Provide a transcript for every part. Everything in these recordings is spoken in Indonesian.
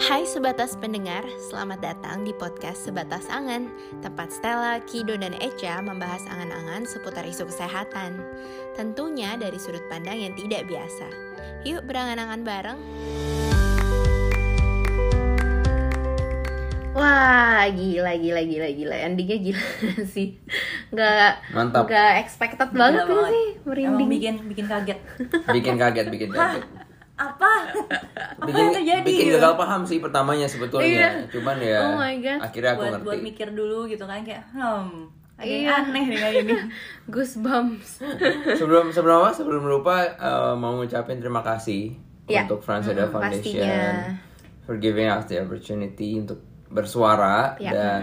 Hai sebatas pendengar, selamat datang di podcast Sebatas Angan. Tempat Stella, Kido, dan Echa membahas angan-angan seputar isu kesehatan. Tentunya dari sudut pandang yang tidak biasa. Yuk berangan-angan bareng. Wah, gila, gila, gila, gila. Endingnya gila sih. Nggak, Mantap. nggak expected banget ini sih Emang Merinding bikin bikin kaget. bikin kaget bikin kaget Apa? Apa bikin yang terjadi? bikin gagal paham sih pertamanya sebetulnya Iya. cuman ya Oh my God. akhirnya aku buat ngerti buat mikir dulu gitu kan kayak hmm ada yang Iya. aneh dengan ini. Goosebumps sebelum sebelum apa sebelum lupa eh, mau ngucapin terima kasih Ya. untuk Franseda Mm, Foundation pastinya. for giving us the opportunity untuk bersuara Ya. dan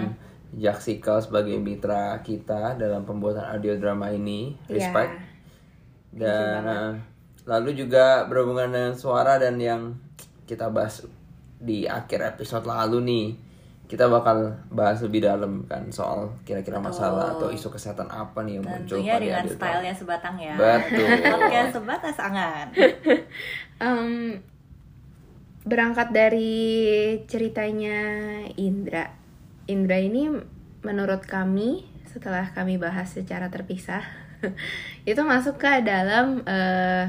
Jaksikal sebagai mitra kita dalam pembuatan audio drama ini Ya. respect dan eh, lalu juga berhubungan dengan suara dan yang kita bahas di akhir episode lalu nih kita bakal bahas lebih dalam kan soal kira-kira masalah atau isu kesehatan apa nih yang muncul Tentunya dengan stylenya sebatang ya. Betul. Podcast sebatas angan. Em, berangkat dari ceritanya Indra. Indra ini menurut kami setelah kami bahas secara terpisah itu masuk ke dalam eh,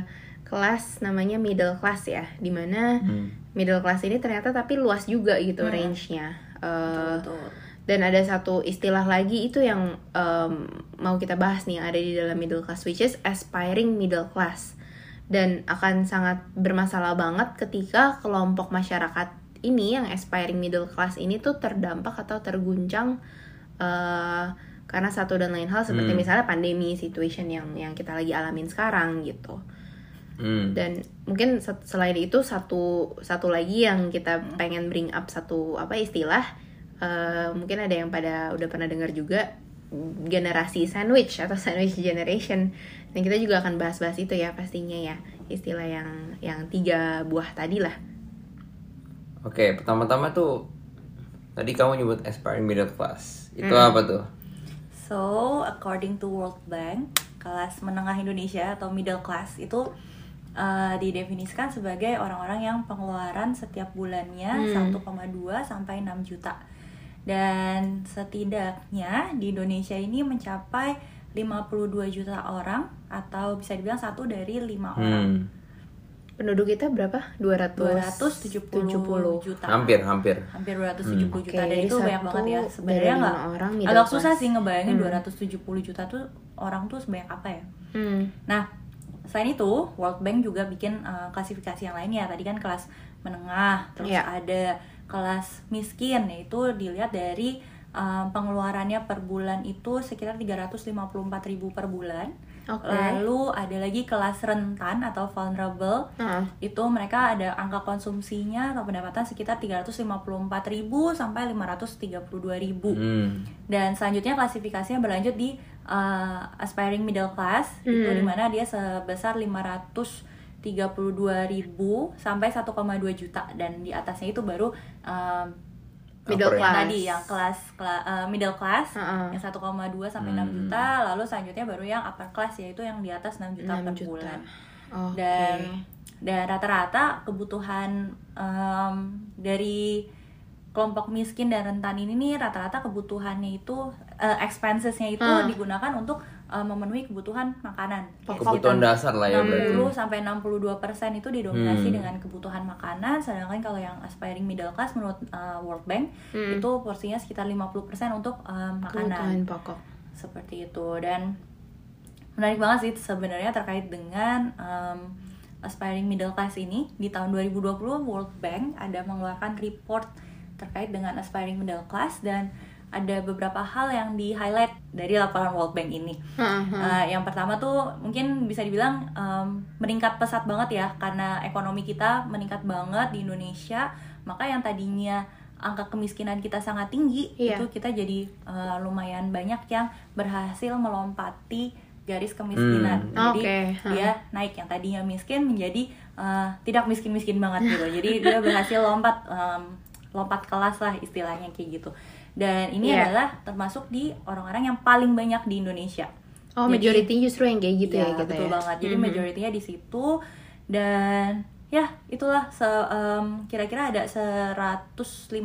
kelas namanya middle class ya, di mana Hmm. middle class ini ternyata tapi luas juga gitu range-nya. Eh, Betul. dan ada satu istilah lagi itu yang em, mau kita bahas nih yang ada di dalam middle class which is aspiring middle class dan akan sangat bermasalah banget ketika kelompok masyarakat ini yang aspiring middle class ini tuh terdampak atau terguncang eh, karena satu dan lain hal seperti Hmm. misalnya pandemi situation yang yang kita lagi alamin sekarang gitu Hmm. dan mungkin selain itu satu satu lagi yang kita pengen bring up satu apa istilah eh, mungkin ada yang pada udah pernah dengar juga generasi sandwich atau sandwich generation dan kita juga akan bahas-bahas itu ya pastinya ya istilah yang yang tiga buah tadi lah Oke, pertama-tama tuh tadi kamu nyebut aspiring middle class. Itu Hmm. apa tuh? So, according to World Bank, kelas menengah Indonesia atau middle class itu uh, didefinisikan sebagai orang-orang yang pengeluaran setiap bulannya Hmm. 1,2 sampai 6 juta. Dan setidaknya di Indonesia ini mencapai 52 juta orang atau bisa dibilang satu dari lima orang. Hmm. penduduk kita berapa 200 270 juta. Hampir, hampir. hampir 270 Oke, juta dan jadi itu banyak satu banget ya sebenarnya nggak orang agak susah sih ngebayangin Hmm. 270 juta tuh orang tuh sebanyak apa ya Hmm. nah selain itu World Bank juga bikin uh, klasifikasi yang lainnya. Tadi kan kelas menengah terus Iya. ada kelas miskin. Yaitu dilihat dari uh, pengeluarannya per bulan itu sekitar 354.000 ribu per bulan Oke. lalu ada lagi kelas rentan atau vulnerable Ah, itu mereka ada angka konsumsinya atau pendapatan sekitar 354.000 sampai 532.000. Hmm. Dan selanjutnya klasifikasinya berlanjut di uh, aspiring middle class itu Hmm. di mana dia sebesar 532.000 sampai 1,2 juta dan di atasnya itu baru um, Middle class. tadi yang kelas kela- uh, middle class Heeh. yang 1,2 sampai Hmm. 6 juta lalu selanjutnya baru yang upper class yaitu yang di atas 6 juta 6 per juta. bulan Oke. dan dan rata-rata kebutuhan em, dari kelompok miskin dan rentan ini nih rata-rata kebutuhannya itu eh, expensesnya itu Hmm. digunakan untuk eh, memenuhi kebutuhan makanan Kayak Kebutuhan sekitar dasar lah ya berarti. 60 sampai 62 persen itu didominasi Hmm. dengan kebutuhan makanan sedangkan kalau yang aspiring middle class menurut eh, World Bank Hmm. itu porsinya sekitar 50 persen untuk eh, makanan kebutuhan pokok seperti itu dan menarik banget sih sebenarnya terkait dengan um, aspiring middle class ini di tahun 2020 World Bank ada mengeluarkan report terkait dengan aspiring middle class dan ada beberapa hal yang di highlight dari laporan World Bank ini. Heeh. Uh, yang pertama tuh mungkin bisa dibilang um, meningkat pesat banget ya karena ekonomi kita meningkat banget di Indonesia maka yang tadinya angka kemiskinan kita sangat tinggi Iya. itu kita jadi uh, lumayan banyak yang berhasil melompati garis kemiskinan Hmm. jadi Oke, dia naik yang tadinya miskin menjadi uh, tidak miskin miskin banget gitu jadi dia berhasil lompat um, lompat kelas lah istilahnya kayak gitu dan ini Iya. adalah termasuk di orang-orang yang paling banyak di Indonesia oh Jadi- majority justru yang kayak gitu ya, Iya, kita betul ya banget jadi Mhm. majority-nya di situ dan ya itulah se, kira-kira ada 115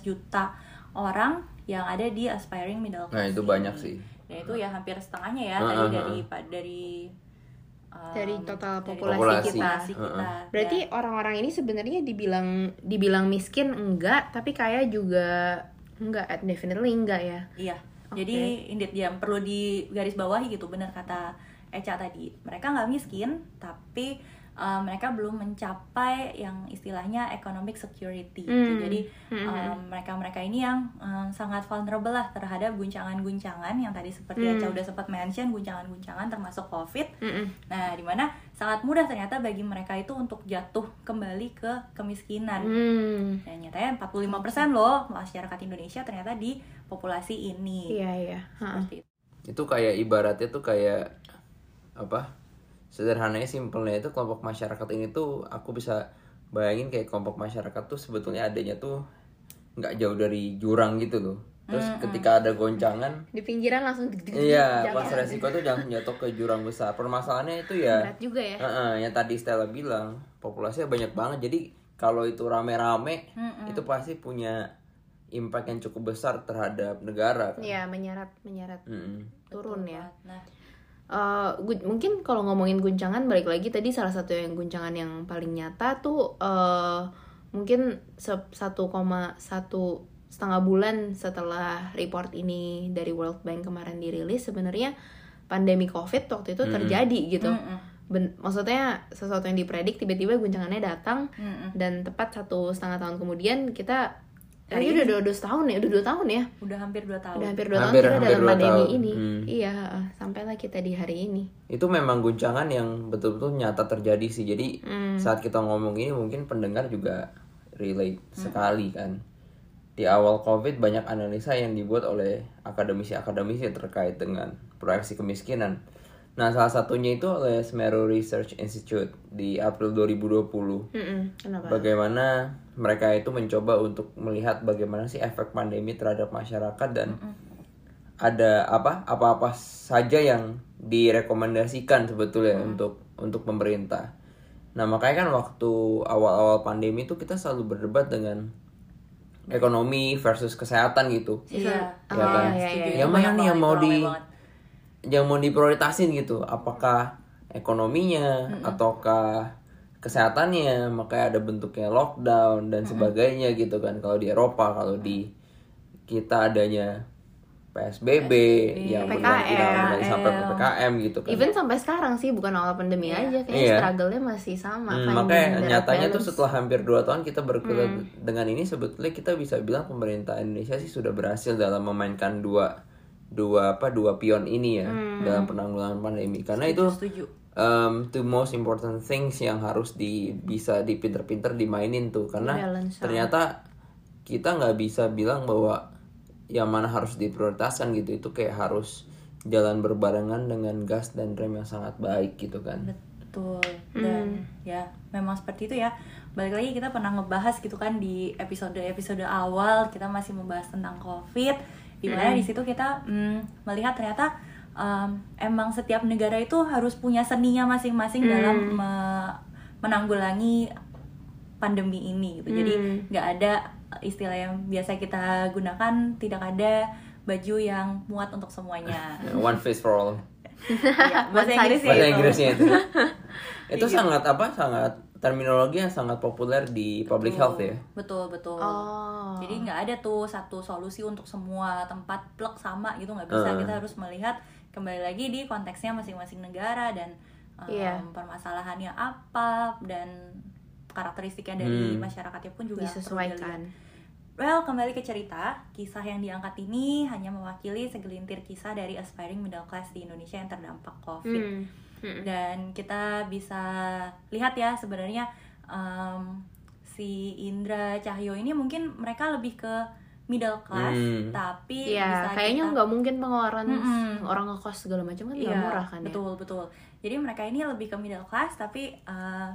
juta orang yang ada di aspiring middle class. Nah, itu ini. banyak sih. Dan itu ya hampir setengahnya ya tadi ah, dari dari em, Dari total dari populasi total kita. populasi Ah, kita. Berarti orang-orang ini sebenarnya dibilang dibilang miskin enggak, tapi kaya juga enggak, definitely enggak ya. Iya. Oke. Jadi indeed ya perlu di garis bawahi gitu benar kata Eca tadi. Mereka nggak miskin tapi uh, mereka belum mencapai yang istilahnya economic security. gitu. Hmm. Jadi Hmm. um, mereka-mereka ini yang um, sangat vulnerable lah terhadap guncangan-guncangan yang tadi seperti Hmm. Eca udah sempat mention guncangan-guncangan termasuk COVID. Mm-mm. Nah, di mana sangat mudah ternyata bagi mereka itu untuk jatuh kembali ke kemiskinan. Hmm. Dan nyatanya 45% loh masyarakat Indonesia ternyata di populasi ini. Iya iya. Ha. Seperti itu. itu kayak ibaratnya tuh kayak apa sederhananya simpelnya itu kelompok masyarakat ini tuh aku bisa bayangin kayak kelompok masyarakat tuh sebetulnya adanya tuh nggak jauh dari jurang gitu loh. Terus ketika ada goncangan Di pinggiran langsung iya pas resiko tuh jangan jatuh ke jurang besar. Permasalahannya itu ya Berat juga ya. Heeh, yang tadi Stella bilang populasinya banyak banget. Jadi kalau itu rame-rame itu pasti punya impact yang cukup besar terhadap negara kan? Iya, menyeret menyeret Mm-mm. turun ya. Nah, Eh, gu- mungkin kalau ngomongin guncangan balik lagi tadi salah satu yang guncangan yang paling nyata tuh eh mungkin se- 1,1 setengah bulan setelah report ini dari World Bank kemarin dirilis sebenarnya pandemi COVID waktu itu terjadi gitu. Ben- maksudnya sesuatu yang dipredik tiba-tiba guncangannya datang Mm-mm. dan tepat satu setengah tahun kemudian kita ini udah dua, dua setahun ya udah dua tahun ya udah hampir 2 tahun. udah hampir dua Hampir- tahun kita hampir dalam dua pandemi tahun. ini Hmm. iya heeh. sampailah kita di hari ini itu memang guncangan yang betul-betul nyata terjadi sih jadi Hmm. saat kita ngomong ini mungkin pendengar juga relate sekali kan di awal covid banyak analisa yang dibuat oleh akademisi-akademisi terkait dengan proyeksi kemiskinan nah salah satunya itu oleh Semeru Research Institute di April 2020 Mm-mm. kenapa bagaimana mereka itu mencoba untuk melihat bagaimana sih efek pandemi terhadap masyarakat dan ada apa apa-apa saja yang direkomendasikan sebetulnya untuk untuk pemerintah. Nah makanya kan waktu awal-awal pandemi itu kita selalu berdebat dengan ekonomi versus kesehatan gitu. Iya. Ya kan? iya, Setuju, iya. itu Yang mana nih yang mau di banget. Yang mau diprioritasin gitu? Apakah ekonominya ataukah kesehatannya? Makanya ada bentuknya lockdown dan sebagainya gitu kan. Kalau di Eropa, kalau di kita adanya PSBB, yang benar PKM. benar sampai PPKM gitu kan. even sampai sekarang sih bukan awal pandemi aja kayaknya Iya. struggle-nya masih sama Hmm, makanya nyatanya tuh setelah hampir 2 tahun kita berkutat dengan ini sebetulnya kita bisa bilang pemerintah Indonesia sih sudah berhasil dalam memainkan dua dua apa dua pion ini ya dalam penanggulangan pandemi. Karena itu Setuju. um, the most important things yang harus di bisa dipinter-pinter dimainin tuh. Karena Balance, ternyata kita nggak bisa bilang bahwa yang mana harus diprioritaskan gitu. Itu kayak harus jalan berbarengan dengan gas dan rem yang sangat baik gitu kan. Betul. Dan ya memang seperti itu ya. Balik lagi kita pernah ngebahas gitu kan di episode-episode awal kita masih membahas tentang COVID di mana di situ kita mm, melihat ternyata em, emang setiap negara itu harus punya seninya masing-masing dalam me- menanggulangi pandemi ini gitu. Jadi nggak ada istilah yang biasa kita gunakan tidak ada baju yang muat untuk semuanya. one face for all. Ya, bahasa Inggris ya. bahasa itu. Inggrisnya itu. Itu sangat apa sangat terminologi yang sangat populer di public health ya Betul betul. oh Jadi nggak ada tuh satu solusi untuk semua tempat plek sama gitu nggak bisa. Uh. Kita harus melihat kembali lagi di konteksnya masing-masing negara dan um, Iya. permasalahannya apa dan karakteristiknya dari Hmm. masyarakatnya pun juga disesuaikan. Well, kembali ke cerita, kisah yang diangkat ini hanya mewakili segelintir kisah dari aspiring middle class di Indonesia yang terdampak COVID Hmm. Hmm. dan kita bisa lihat ya sebenarnya em, si Indra Cahyo ini mungkin mereka lebih ke middle class Hmm. tapi Iya, bisa kayaknya kita- nggak mungkin pengeluaran Mm-mm. orang ngekos segala macam kan nggak iya, murah kan ya. betul betul jadi mereka ini lebih ke middle class tapi eh,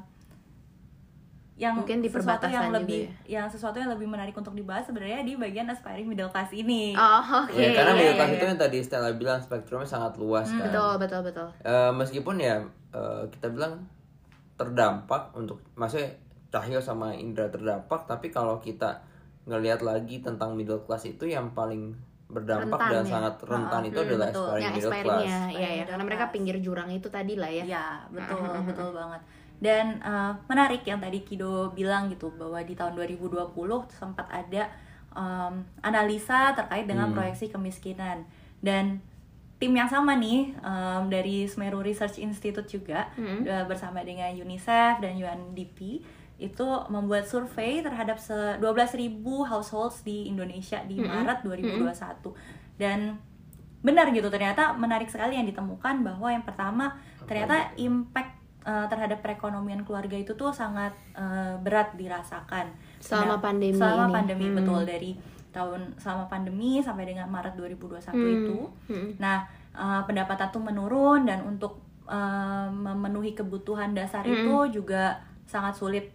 yang Mungkin di sesuatu yang perbatasan juga lebih ya. yang sesuatu yang lebih menarik untuk dibahas sebenarnya di bagian aspiring middle class ini Oh, oke. Ya, karena iya, middle iya, class iya. itu yang tadi Stella bilang spektrumnya sangat luas kan Betul, betul, betul. Eh, meskipun ya eh, kita bilang terdampak untuk maksudnya Cahyo sama Indra terdampak tapi kalau kita ngelihat lagi tentang middle class itu yang paling berdampak Rentan dan ya? sangat rentan itu Hmm, adalah betul. aspiring yang middle class aspiringnya ya ya Middle karena mereka pinggir jurang itu tadi lah ya Ya, betul, betul banget. Dan eh, menarik yang tadi Kido bilang gitu bahwa di tahun 2020 sempat ada em, analisa terkait dengan Hmm. proyeksi kemiskinan. Dan tim yang sama nih em, dari Semeru Research Institute juga Hmm. eh, bersama dengan UNICEF dan UNDP itu membuat survei terhadap se- 12.000 households di Indonesia di Maret 2021 dan benar gitu ternyata menarik sekali yang ditemukan bahwa yang pertama ternyata impact uh, terhadap perekonomian keluarga itu tuh sangat uh, berat dirasakan Selama pandemi selama ini. pandemi Hmm. betul dari tahun selama pandemi sampai dengan Maret 2021 Hmm. itu Hmm. nah uh, pendapatan tuh menurun dan untuk uh, memenuhi kebutuhan dasar Hmm. itu juga sangat sulit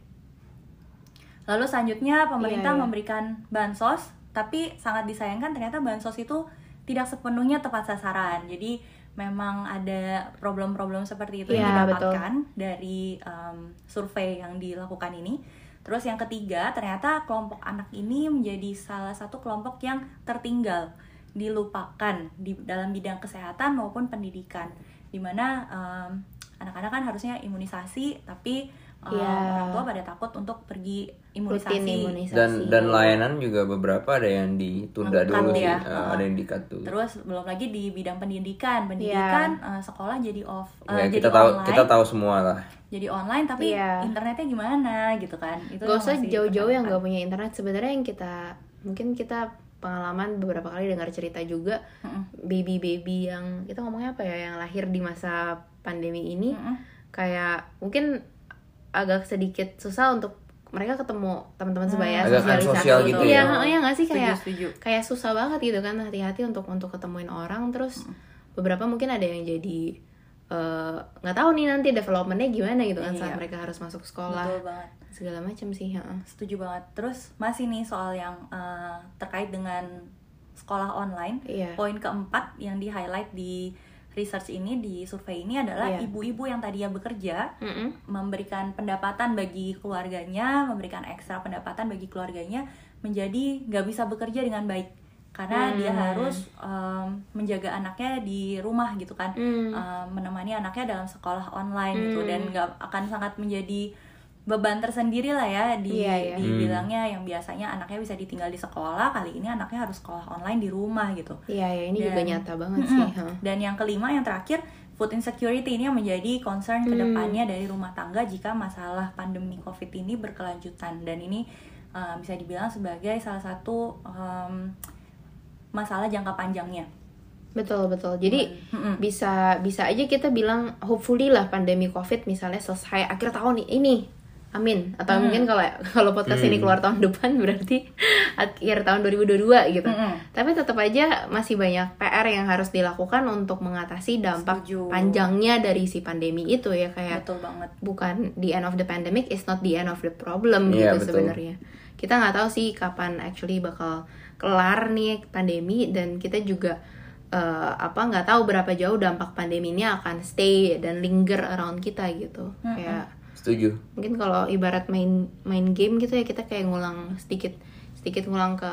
Lalu selanjutnya pemerintah Iya, iya. memberikan bansos, tapi sangat disayangkan ternyata bansos itu tidak sepenuhnya tepat sasaran. Jadi memang ada problem-problem seperti itu yang Iya, didapatkan dari um, survei yang dilakukan ini. Terus yang ketiga, ternyata kelompok anak ini menjadi salah satu kelompok yang tertinggal, dilupakan di dalam bidang kesehatan maupun pendidikan. Di mana um, anak-anak kan harusnya imunisasi, tapi um, Iya. orang tua pada takut untuk pergi imunisasi. rutin imunisasi dan dan layanan juga beberapa ada yang ditunda dulu sih ya. Eh, Heeh. ada yang dikat dulu Terus belum lagi di bidang pendidikan, pendidikan eh, sekolah jadi off, eh, ya jadi kita tahu online, kita tahu semua lah jadi online tapi Iya. internetnya gimana gitu kan? Itu gak usah jauh-jauh yang gak punya internet sebenarnya yang kita mungkin kita pengalaman beberapa kali dengar cerita juga baby-baby yang kita ngomongnya apa ya yang lahir di masa pandemi ini Mm-mm. kayak mungkin agak sedikit susah untuk mereka ketemu teman-teman sebaya Agak sosialisasi antisosial gitu iya ya. iya nggak sih Setuju, kayak setuju. kayak susah banget gitu kan hati-hati untuk untuk ketemuin orang terus beberapa mungkin ada yang jadi eh, nggak tahu nih nanti developmentnya gimana gitu kan saat Iya. mereka harus masuk sekolah Betul banget. segala macam sih heeh. Setuju banget. Terus masih nih soal yang eh, terkait dengan sekolah online. Iya. Poin keempat yang di highlight di research ini di survei ini adalah Iya. ibu-ibu yang tadinya bekerja Mm-mm. memberikan pendapatan bagi keluarganya, memberikan ekstra pendapatan bagi keluarganya menjadi nggak bisa bekerja dengan baik karena Hmm. dia harus em, menjaga anaknya di rumah gitu kan, Hmm. Em, menemani anaknya dalam sekolah online gitu Hmm. dan nggak akan sangat menjadi beban tersendiri lah ya di Iya, iya. dibilangnya yang biasanya anaknya bisa ditinggal di sekolah kali ini anaknya harus sekolah online di rumah gitu. Iya, ya ini juga Dan- nyata banget sih. ha. Dan yang kelima, yang terakhir, food insecurity ini yang menjadi concern Hmm. ke depannya dari rumah tangga jika masalah pandemi COVID ini berkelanjutan. Dan ini uh, bisa dibilang sebagai salah satu um, masalah jangka panjangnya. Betul betul. Jadi Mm-mm. bisa bisa aja kita bilang hopefully lah pandemi covid misalnya selesai akhir tahun nih ini. Amin. Atau Hmm. mungkin kalau kalau podcast ini Hmm. keluar tahun depan berarti akhir tahun 2022 gitu. Mm-mm. Tapi tetap aja masih banyak PR yang harus dilakukan untuk mengatasi dampak Setuju. panjangnya dari si pandemi itu ya kayak Betul banget. bukan the end of the pandemic is not the end of the problem Iya, gitu sebenarnya. Kita nggak tahu sih kapan actually bakal kelar nih pandemi dan kita juga eh, apa nggak tahu berapa jauh dampak pandemi ini akan stay dan linger around kita gitu. Mm-mm. Kayak setuju mungkin kalau ibarat main main game gitu ya kita kayak ngulang sedikit sedikit ngulang ke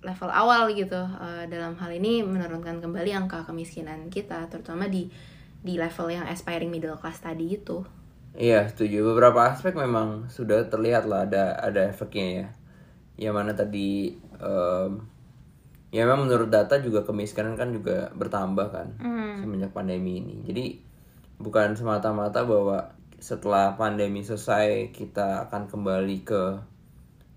level awal gitu Eh, dalam hal ini menurunkan kembali angka kemiskinan kita terutama di di level yang aspiring middle class tadi itu. Iya setuju beberapa aspek memang sudah terlihat lah ada ada efeknya ya. Yang mana tadi em, ya memang menurut data juga kemiskinan kan juga bertambah kan semenjak pandemi ini. Jadi bukan semata-mata bahwa setelah pandemi selesai kita akan kembali ke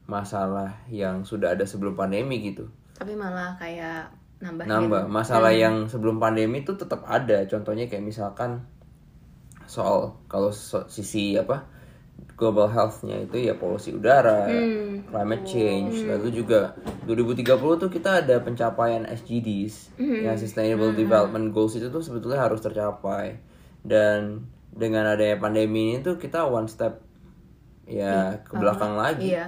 masalah yang sudah ada sebelum pandemi gitu. Tapi malah kayak nambahin Nambah masalah yang sebelum pandemi itu tetap ada. Contohnya kayak misalkan soal kalau so- sisi apa global health-nya itu ya polusi udara, Hmm. climate change, lalu juga 2030 tuh kita ada pencapaian SDGs, Hmm. ya Sustainable Development Goals itu tuh sebetulnya harus tercapai. Dan dengan adanya pandemi ini tuh kita one step ya ke belakang lagi Iya,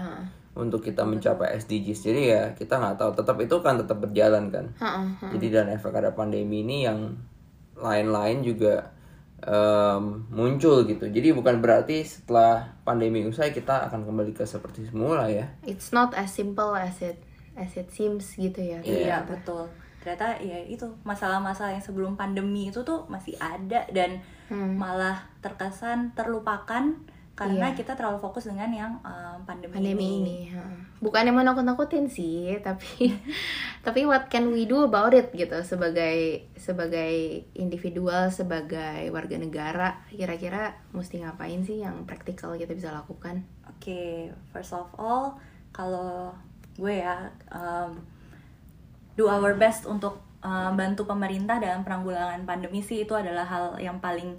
untuk kita mencapai SDGs. Jadi ya kita nggak tahu, tetap itu kan tetap berjalan kan. Jadi dan efek ada pandemi ini yang lain-lain juga em, muncul gitu. Jadi bukan berarti setelah pandemi usai kita akan kembali ke seperti semula ya. It's not as simple as it as it seems gitu ya. Iya betul. Ternyata ya itu masalah-masalah yang sebelum pandemi itu tuh masih ada dan Hmm. malah terkesan terlupakan karena kita terlalu fokus dengan yang um, pandemi, Iya. pandemi ini. ini. ha. Bukannya mau nakut-nakutin sih, tapi tapi what can we do about it gitu sebagai sebagai individual, sebagai warga negara, kira-kira mesti ngapain sih yang praktikal kita bisa lakukan? Oke, first of all, kalau gue ya um, do our best untuk um, bantu pemerintah dalam penanggulangan pandemi sih itu adalah hal yang paling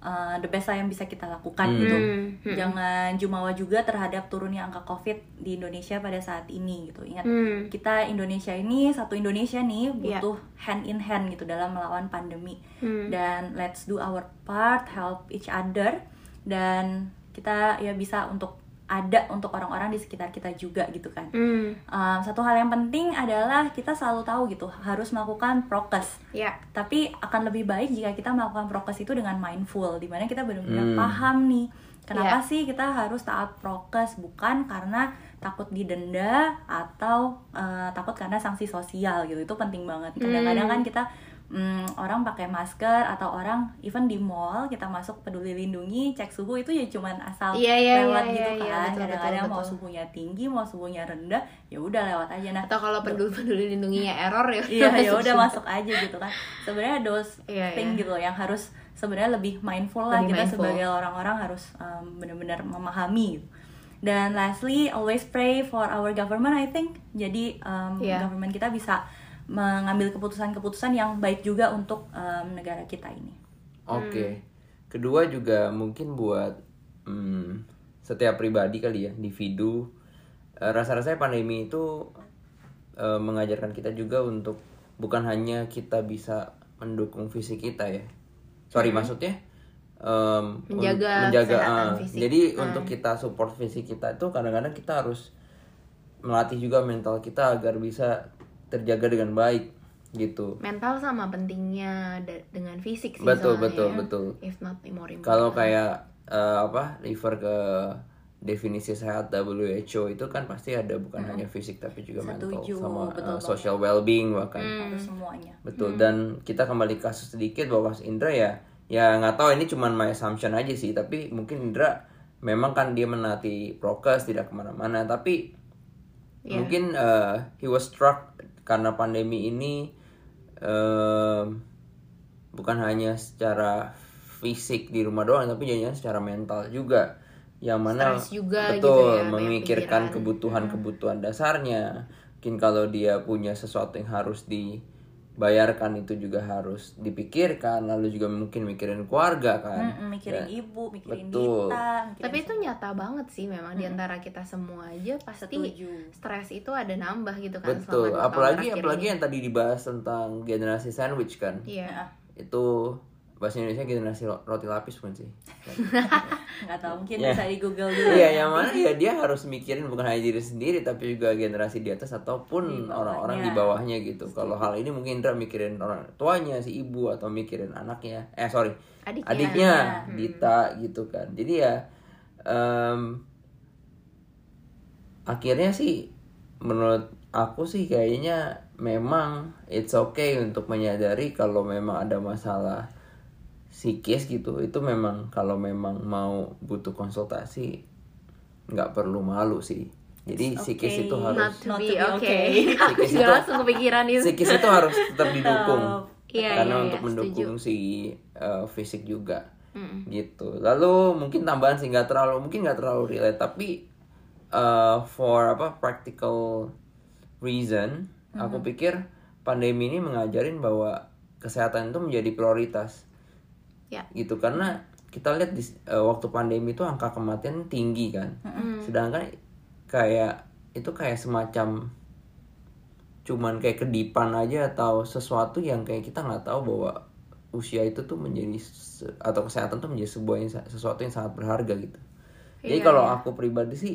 uh, the best lah yang bisa kita lakukan Hmm. gitu. Hmm, hmm. Jangan jumawa juga terhadap turunnya angka COVID di Indonesia pada saat ini gitu. Ingat Hmm. kita Indonesia ini satu Indonesia nih Iya. butuh hand in hand gitu dalam melawan pandemi Hmm. dan let's do our part help each other dan kita ya bisa untuk ada untuk orang-orang di sekitar kita juga gitu kan Hmm. Um, satu hal yang penting adalah kita selalu tahu gitu harus melakukan prokes Ya. tapi akan lebih baik jika kita melakukan prokes itu dengan mindful di mana kita benar-benar Hmm. paham nih kenapa Iya. sih kita harus taat prokes bukan karena takut didenda atau uh, takut karena sanksi sosial gitu itu penting banget kadang-kadang Hmm. kan kita mm, orang pakai masker atau orang even di mall kita masuk peduli lindungi cek suhu itu ya cuman asal Iya, iya, lewat iya, gitu iya, iya, kan kadang-kadang mau suhunya tinggi mau suhunya rendah ya udah lewat aja nah Atau kalau peduli peduli lindunginya error ya. iya ya udah masuk aja gitu kan sebenarnya those Iya, thing iya. gitu loh yang harus sebenarnya lebih mindful lah Lebih kita mindful. sebagai orang-orang harus um, benar-benar memahami gitu. dan lastly always pray for our government I think jadi um, Iya. government kita bisa mengambil keputusan-keputusan yang baik juga untuk um, negara kita ini Oke. Kedua juga mungkin buat hmm, setiap pribadi kali ya, individu. Eh, Rasa-rasanya pandemi itu eh, mengajarkan kita juga untuk bukan hanya kita bisa mendukung fisik kita ya. Sorry maksudnya em, un- Menjaga menjaga kesehatan ah, fisik. jadi untuk kita support fisik kita itu kadang-kadang kita harus melatih juga mental kita agar bisa terjaga dengan baik gitu. Mental sama pentingnya dengan fisik sih Betul, soalnya betul, ya. betul. If not more important. Kalau kayak eh, apa refer ke definisi sehat WHO itu kan pasti ada bukan hanya fisik tapi juga mental Setuju, sama betul eh, social well-being bahkan harus semuanya betul dan kita kembali ke kasus sedikit bahwa Mas Indra ya ya nggak tahu ini cuman my assumption aja sih tapi mungkin Indra memang kan dia menati prokes tidak ke mana-mana tapi Iya. mungkin eh, he was struck karena pandemi ini em, bukan hanya secara fisik di rumah doang tapi jadinya secara mental juga yang mana juga gitu betul ya, banyak memikirkan pikiran. Hmm. kebutuhan-kebutuhan dasarnya mungkin kalau dia punya sesuatu yang harus dibayarkan itu juga harus dipikirkan lalu juga mungkin mikirin keluarga kan Mm-mm, mikirin Ya, ibu mikirin betul. Dita mikirin Tapi itu nyata banget sih memang di antara kita semua aja pasti Setuju. stres itu ada nambah gitu kan betul apalagi apalagi ini. yang tadi dibahas tentang generasi sandwich kan Iya. itu bahasa Indonesia generasi ro- roti lapis bukan sih nggak tahu mungkin Ya. bisa di Google dulu Iya, ya. yang mana ya dia harus mikirin bukan hanya diri sendiri tapi juga generasi di atas ataupun orang-orang di bawahnya gitu. Kalau hal ini mungkin Indra mikirin orang tuanya si ibu atau mikirin anaknya. Eh sorry, Adiknya. adiknya Hmm. Dita gitu kan. Jadi ya em, akhirnya sih menurut aku sih kayaknya memang it's okay untuk menyadari kalau memang ada masalah psikis gitu itu memang kalau memang mau butuh konsultasi nggak perlu malu sih jadi psikis okay. itu Not harus Not to be okay. Psikis itu- langsung kepikiran itu. psikis itu harus tetap didukung Iya, karena iya, untuk mendukung si uh, fisik juga Mm-mm. gitu lalu mungkin tambahan sih nggak terlalu mungkin nggak terlalu relate tapi uh, for apa practical reason aku pikir pandemi ini mengajarin bahwa kesehatan itu menjadi prioritas Ya. gitu karena kita lihat di uh, waktu pandemi itu angka kematian tinggi kan sedangkan kayak itu kayak semacam cuman kayak kedipan aja atau sesuatu yang kayak kita nggak tahu bahwa usia itu tuh menjadi atau kesehatan tuh menjadi sebuah sesuatu yang sangat berharga gitu jadi Iya, kalau iya. aku pribadi sih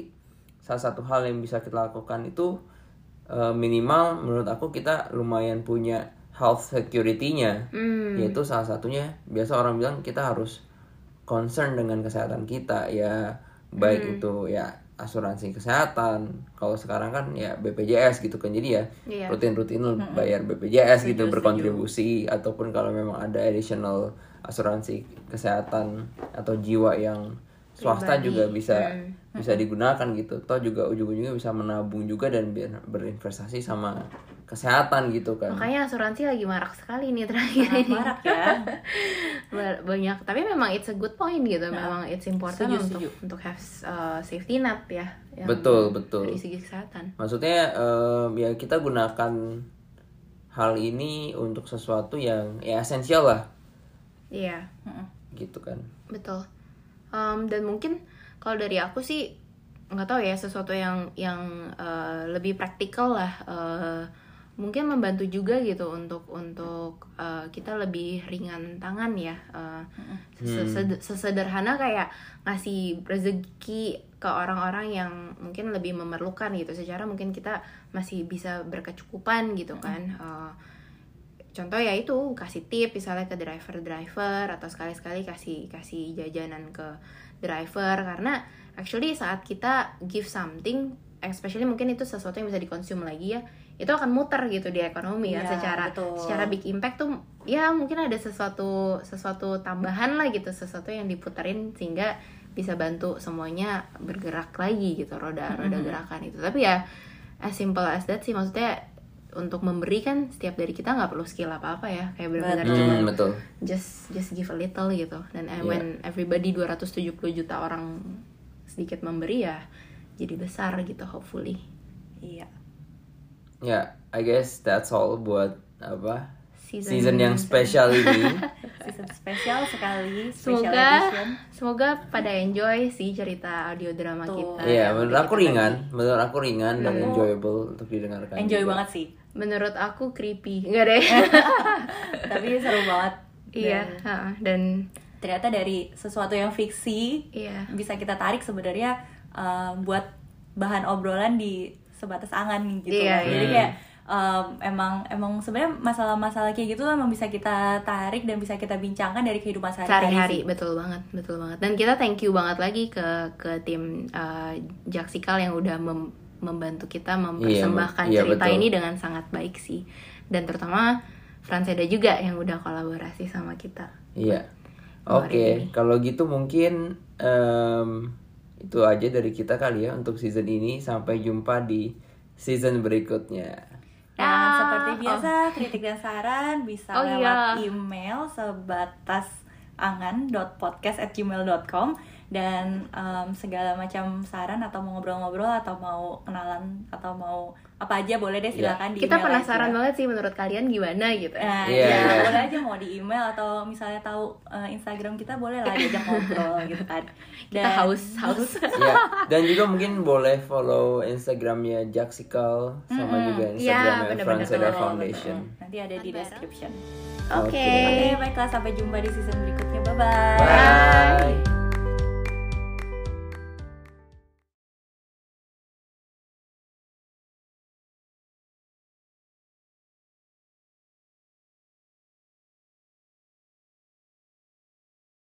salah satu hal yang bisa kita lakukan itu eh, minimal menurut aku kita lumayan punya health security-nya Hmm. yaitu salah satunya biasa orang bilang kita harus concern dengan kesehatan kita ya baik Hmm. itu ya asuransi kesehatan kalau sekarang kan ya BPJS gitu kan jadi ya Iya. rutin-rutin lu bayar BPJS gitu Setuju, berkontribusi ataupun kalau memang ada additional asuransi kesehatan atau jiwa yang swasta Pribadi. juga bisa Hmm. bisa digunakan gitu toh juga ujung-ujungnya bisa menabung juga dan biar berinvestasi sama kesehatan gitu kan Makanya asuransi lagi marak sekali nih terakhir Sangat ini. marak ya. Ba- banyak tapi memang it's a good point gitu memang it's important setuju, untuk setuju. untuk have uh, safety net ya yang Betul, betul. dari segi kesehatan maksudnya em, ya kita gunakan hal ini untuk sesuatu yang ya esensial lah iya Mm-mm. gitu kan betul Em, dan mungkin kalau dari aku sih nggak tahu ya sesuatu yang yang uh, lebih praktikal lah uh, mungkin membantu juga gitu untuk untuk uh, kita lebih ringan tangan ya uh, sesed- sesederhana kayak ngasih rezeki ke orang-orang yang mungkin lebih memerlukan gitu. Secara mungkin kita masih bisa berkecukupan gitu kan Uh, contoh ya itu kasih tip misalnya ke driver driver atau sekali sekali kasih kasih jajanan ke driver. Karena actually saat kita give something especially mungkin itu sesuatu yang bisa dikonsum lagi ya itu akan muter gitu di ekonomi ya. Iya, secara betul. secara big impact tuh ya mungkin ada sesuatu sesuatu tambahan lah gitu sesuatu yang diputerin sehingga bisa bantu semuanya bergerak lagi gitu roda roda gerakan itu. Tapi ya as simple as that sih maksudnya untuk memberi kan setiap dari kita nggak perlu skill apa apa ya kayak benar-benar cuma Hmm, betul just just give a little gitu dan uh, Iya. when everybody 270 juta orang sedikit memberi ya jadi besar gitu hopefully Iya. ya I guess that's all buat apa Season- season, yang spesial ini Season spesial sekali, special semoga edition. semoga pada enjoy sih cerita audio drama Tuh. kita Iya, yang menurut aku ringan, menurut aku ringan dan Aku enjoyable untuk didengarkan. Enjoy juga. banget sih. Menurut aku creepy enggak deh Tapi seru banget. iya Dan ternyata dari sesuatu yang fiksi iya bisa kita tarik sebenarnya uh, buat bahan obrolan di sebatas angan gitu Iya, loh. Jadi iya. kayak um, emang emang sebenarnya masalah-masalah kayak gitu emang bisa kita tarik dan bisa kita bincangkan dari kehidupan sehari-hari. sehari-hari sih. betul banget betul banget dan kita thank you banget lagi ke ke tim uh, Jaksikal yang udah mem- membantu kita mempersembahkan iya, cerita betul. ini dengan sangat baik sih dan terutama Franseda juga yang udah kolaborasi sama kita Iya. Oke, ini. kalau gitu mungkin em, itu aja dari kita kali ya untuk season ini. Sampai jumpa di season berikutnya. Dan Ah, seperti biasa kritik dan saran bisa Oh, lewat iya. email sebatas angan.podcast@gmail.com dan em, segala macam saran atau mau ngobrol-ngobrol atau mau kenalan atau mau apa aja boleh deh silakan di kita email penasaran aja. banget sih menurut kalian gimana gitu Nah, Iya, ya, iya. boleh aja mau di email atau misalnya tahu eh, Instagram kita boleh lah diajak ngobrol gitu kan. kita haus haus ya, dan juga mungkin boleh follow Instagramnya Jacksikal sama juga Iya, Instagramnya. Franceda Betul, Foundation. betul. Nanti ada di description. oke Oke, baiklah sampai jumpa di season berikutnya. Bye bye. Bye.